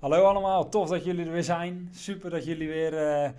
Hallo allemaal, tof dat jullie er weer zijn. Super dat jullie weer uh,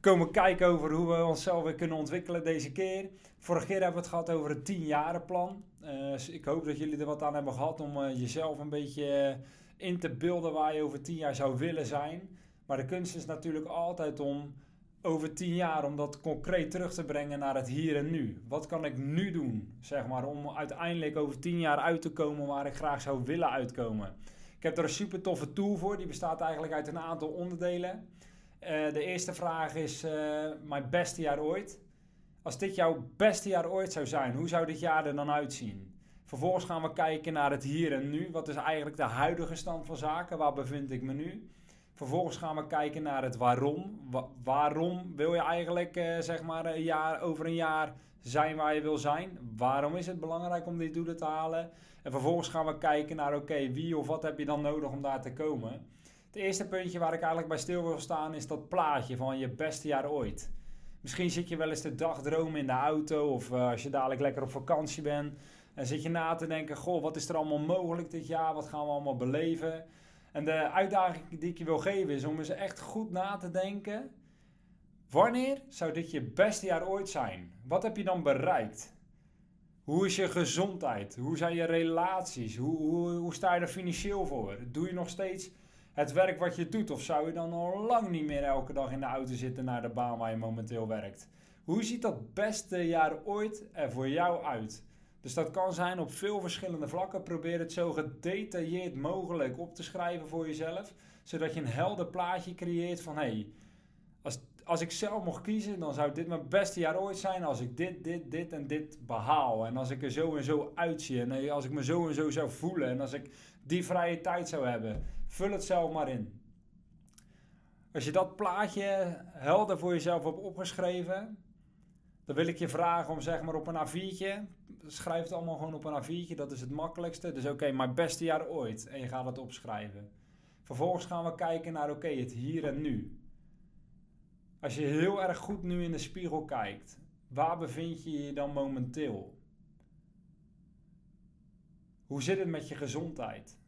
komen kijken over hoe we onszelf weer kunnen ontwikkelen deze keer. Vorige keer hebben we het gehad over het 10-jarenplan. Uh, ik hoop dat jullie er wat aan hebben gehad om uh, jezelf een beetje in te beelden waar je over 10 jaar zou willen zijn. Maar de kunst is natuurlijk altijd om over 10 jaar om dat concreet terug te brengen naar het hier en nu. Wat kan ik nu doen, zeg maar, om uiteindelijk over 10 jaar uit te komen waar ik graag zou willen uitkomen. Ik heb er een super toffe tool voor. Die bestaat eigenlijk uit een aantal onderdelen. Uh, de eerste vraag is uh, mijn beste jaar ooit. Als dit jouw beste jaar ooit zou zijn, hoe zou dit jaar er dan uitzien? Vervolgens gaan we kijken naar het hier en nu. Wat is eigenlijk de huidige stand van zaken? Waar bevind ik me nu? Vervolgens gaan we kijken naar het waarom. Wa waarom wil je eigenlijk uh, zeg maar een jaar, over een jaar zijn waar je wil zijn? Waarom is het belangrijk om die doelen te halen? En vervolgens gaan we kijken naar oké, wie of wat heb je dan nodig om daar te komen? Het eerste puntje waar ik eigenlijk bij stil wil staan is dat plaatje van je beste jaar ooit. Misschien zit je wel eens de dag dromen in de auto of uh, als je dadelijk lekker op vakantie bent. En zit je na te denken, goh, wat is er allemaal mogelijk dit jaar? Wat gaan we allemaal beleven? En de uitdaging die ik je wil geven is om eens echt goed na te denken. Wanneer zou dit je beste jaar ooit zijn? Wat heb je dan bereikt? Hoe is je gezondheid? Hoe zijn je relaties? Hoe, hoe, hoe sta je er financieel voor? Doe je nog steeds het werk wat je doet? Of zou je dan al lang niet meer elke dag in de auto zitten naar de baan waar je momenteel werkt? Hoe ziet dat beste jaar ooit er voor jou uit? Dus dat kan zijn op veel verschillende vlakken. Probeer het zo gedetailleerd mogelijk op te schrijven voor jezelf. Zodat je een helder plaatje creëert van hé, hey, als, als ik zelf mocht kiezen, dan zou dit mijn beste jaar ooit zijn als ik dit, dit, dit en dit behaal. En als ik er zo en zo uitzie. En als ik me zo en zo zou voelen. En als ik die vrije tijd zou hebben. Vul het zelf maar in. Als je dat plaatje helder voor jezelf hebt opgeschreven, dan wil ik je vragen om zeg maar op een A4'tje, schrijf het allemaal gewoon op een A4'tje, dat is het makkelijkste. Dus oké, mijn beste jaar ooit. En je gaat het opschrijven. Vervolgens gaan we kijken naar oké, het hier en nu. Als je heel erg goed nu in de spiegel kijkt, waar bevind je je dan momenteel? Hoe zit het met je gezondheid?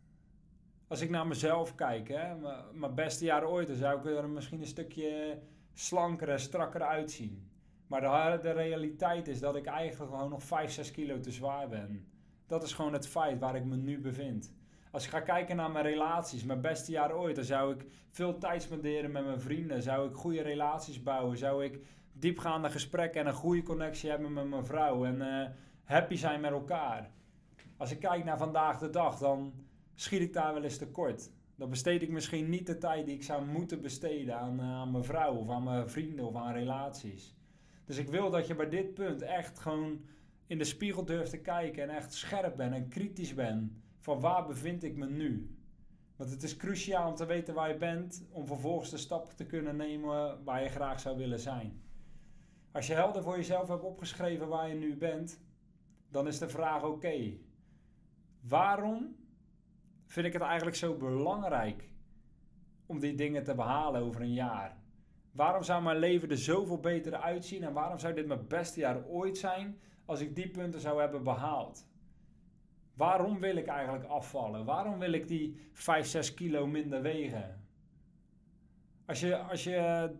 Als ik naar mezelf kijk, hè, mijn beste jaar ooit, dan zou ik er misschien een stukje slanker en strakker uitzien. Maar de, realiteit is dat ik eigenlijk gewoon nog 5, 6 kilo te zwaar ben. Dat is gewoon het feit waar ik me nu bevind. Als ik ga kijken naar mijn relaties, mijn beste jaar ooit, dan zou ik veel tijd spenderen met mijn vrienden. Zou ik goede relaties bouwen. Zou ik diepgaande gesprekken en een goede connectie hebben met mijn vrouw. En uh, happy zijn met elkaar. Als ik kijk naar vandaag de dag, dan schiet ik daar wel eens tekort. Dan besteed ik misschien niet de tijd die ik zou moeten besteden aan, uh, aan mijn vrouw of aan mijn vrienden of aan relaties. Dus ik wil dat je bij dit punt echt gewoon in de spiegel durft te kijken en echt scherp bent en kritisch bent van waar bevind ik me nu. Want het is cruciaal om te weten waar je bent, om vervolgens de stap te kunnen nemen waar je graag zou willen zijn. Als je helder voor jezelf hebt opgeschreven waar je nu bent, dan is de vraag: oké, waarom vind ik het eigenlijk zo belangrijk om die dingen te behalen over een jaar? Waarom zou mijn leven er zoveel beter uitzien en waarom zou dit mijn beste jaar ooit zijn als ik die punten zou hebben behaald? Waarom wil ik eigenlijk afvallen? Waarom wil ik die 5, 6 kilo minder wegen? Als je, als je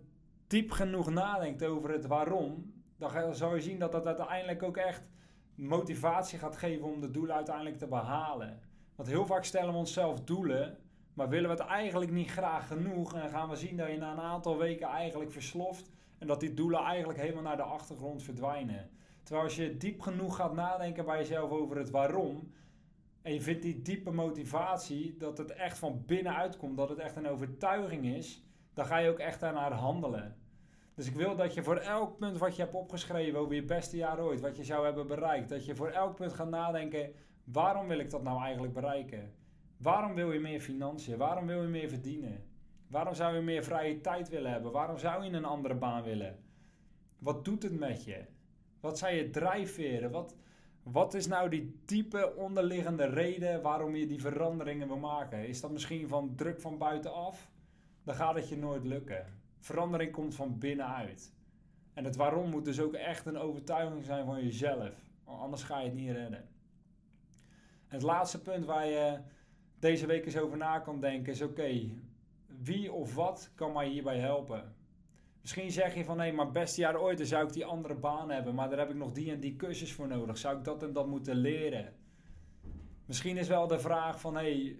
diep genoeg nadenkt over het waarom, dan zal je zien dat dat uiteindelijk ook echt motivatie gaat geven om de doelen uiteindelijk te behalen. Want heel vaak stellen we onszelf doelen, maar willen we het eigenlijk niet graag genoeg en gaan we zien dat je na een aantal weken eigenlijk versloft en dat die doelen eigenlijk helemaal naar de achtergrond verdwijnen. Terwijl als je diep genoeg gaat nadenken bij jezelf over het waarom, en je vindt die diepe motivatie, dat het echt van binnenuit komt, dat het echt een overtuiging is, dan ga je ook echt daarnaar handelen. Dus ik wil dat je voor elk punt wat je hebt opgeschreven over je beste jaar ooit, wat je zou hebben bereikt, dat je voor elk punt gaat nadenken, waarom wil ik dat nou eigenlijk bereiken? Waarom wil je meer financiën? Waarom wil je meer verdienen? Waarom zou je meer vrije tijd willen hebben? Waarom zou je een andere baan willen? Wat doet het met je? Wat zijn je drijfveren? Wat, wat is nou die diepe onderliggende reden waarom je die veranderingen wil maken? Is dat misschien van druk van buitenaf? Dan gaat het je nooit lukken. Verandering komt van binnenuit. En het waarom moet dus ook echt een overtuiging zijn van jezelf. Anders ga je het niet redden. En het laatste punt waar je deze week eens over na kan denken is: oké, wie of wat kan mij hierbij helpen? Misschien zeg je van hé, maar beste jaar ooit, dan zou ik die andere baan hebben, maar daar heb ik nog die en die cursus voor nodig. Zou ik dat en dat moeten leren? Misschien is wel de vraag van hé,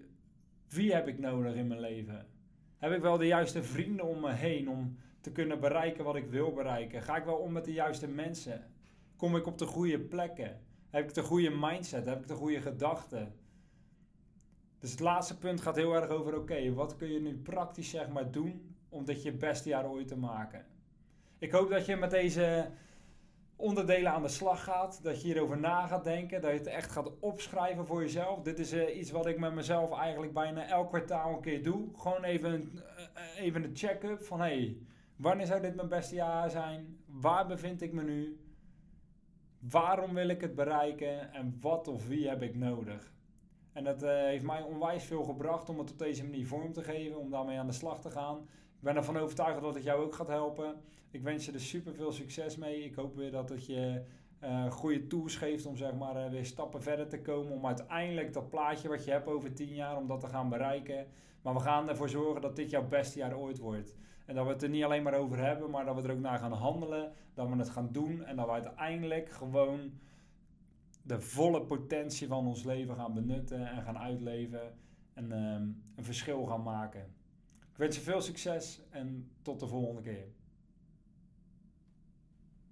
wie heb ik nodig in mijn leven? Heb ik wel de juiste vrienden om me heen om te kunnen bereiken wat ik wil bereiken? Ga ik wel om met de juiste mensen? Kom ik op de goede plekken? Heb ik de goede mindset? Heb ik de goede gedachten? Dus het laatste punt gaat heel erg over: oké, wat kun je nu praktisch zeg maar doen om dit je beste jaar ooit te maken? Ik hoop dat je met deze onderdelen aan de slag gaat, dat je hierover na gaat denken, dat je het echt gaat opschrijven voor jezelf. Dit is uh, iets wat ik met mezelf eigenlijk bijna elk kwartaal een keer doe. Gewoon even een, uh, even een check-up van hey, wanneer zou dit mijn beste jaar zijn? Waar bevind ik me nu? Waarom wil ik het bereiken en wat of wie heb ik nodig? En dat uh, heeft mij onwijs veel gebracht om het op deze manier vorm te geven, om daarmee aan de slag te gaan. Ik ben ervan overtuigd dat het jou ook gaat helpen. Ik wens je er super veel succes mee. Ik hoop weer dat het je uh, goede tools geeft om zeg maar uh, weer stappen verder te komen. Om uiteindelijk dat plaatje wat je hebt over 10 jaar, om dat te gaan bereiken. Maar we gaan ervoor zorgen dat dit jouw beste jaar ooit wordt. En dat we het er niet alleen maar over hebben, maar dat we er ook naar gaan handelen. Dat we het gaan doen en dat we uiteindelijk gewoon de volle potentie van ons leven gaan benutten en gaan uitleven. En um, een verschil gaan maken. Ik wens je veel succes en tot de volgende keer.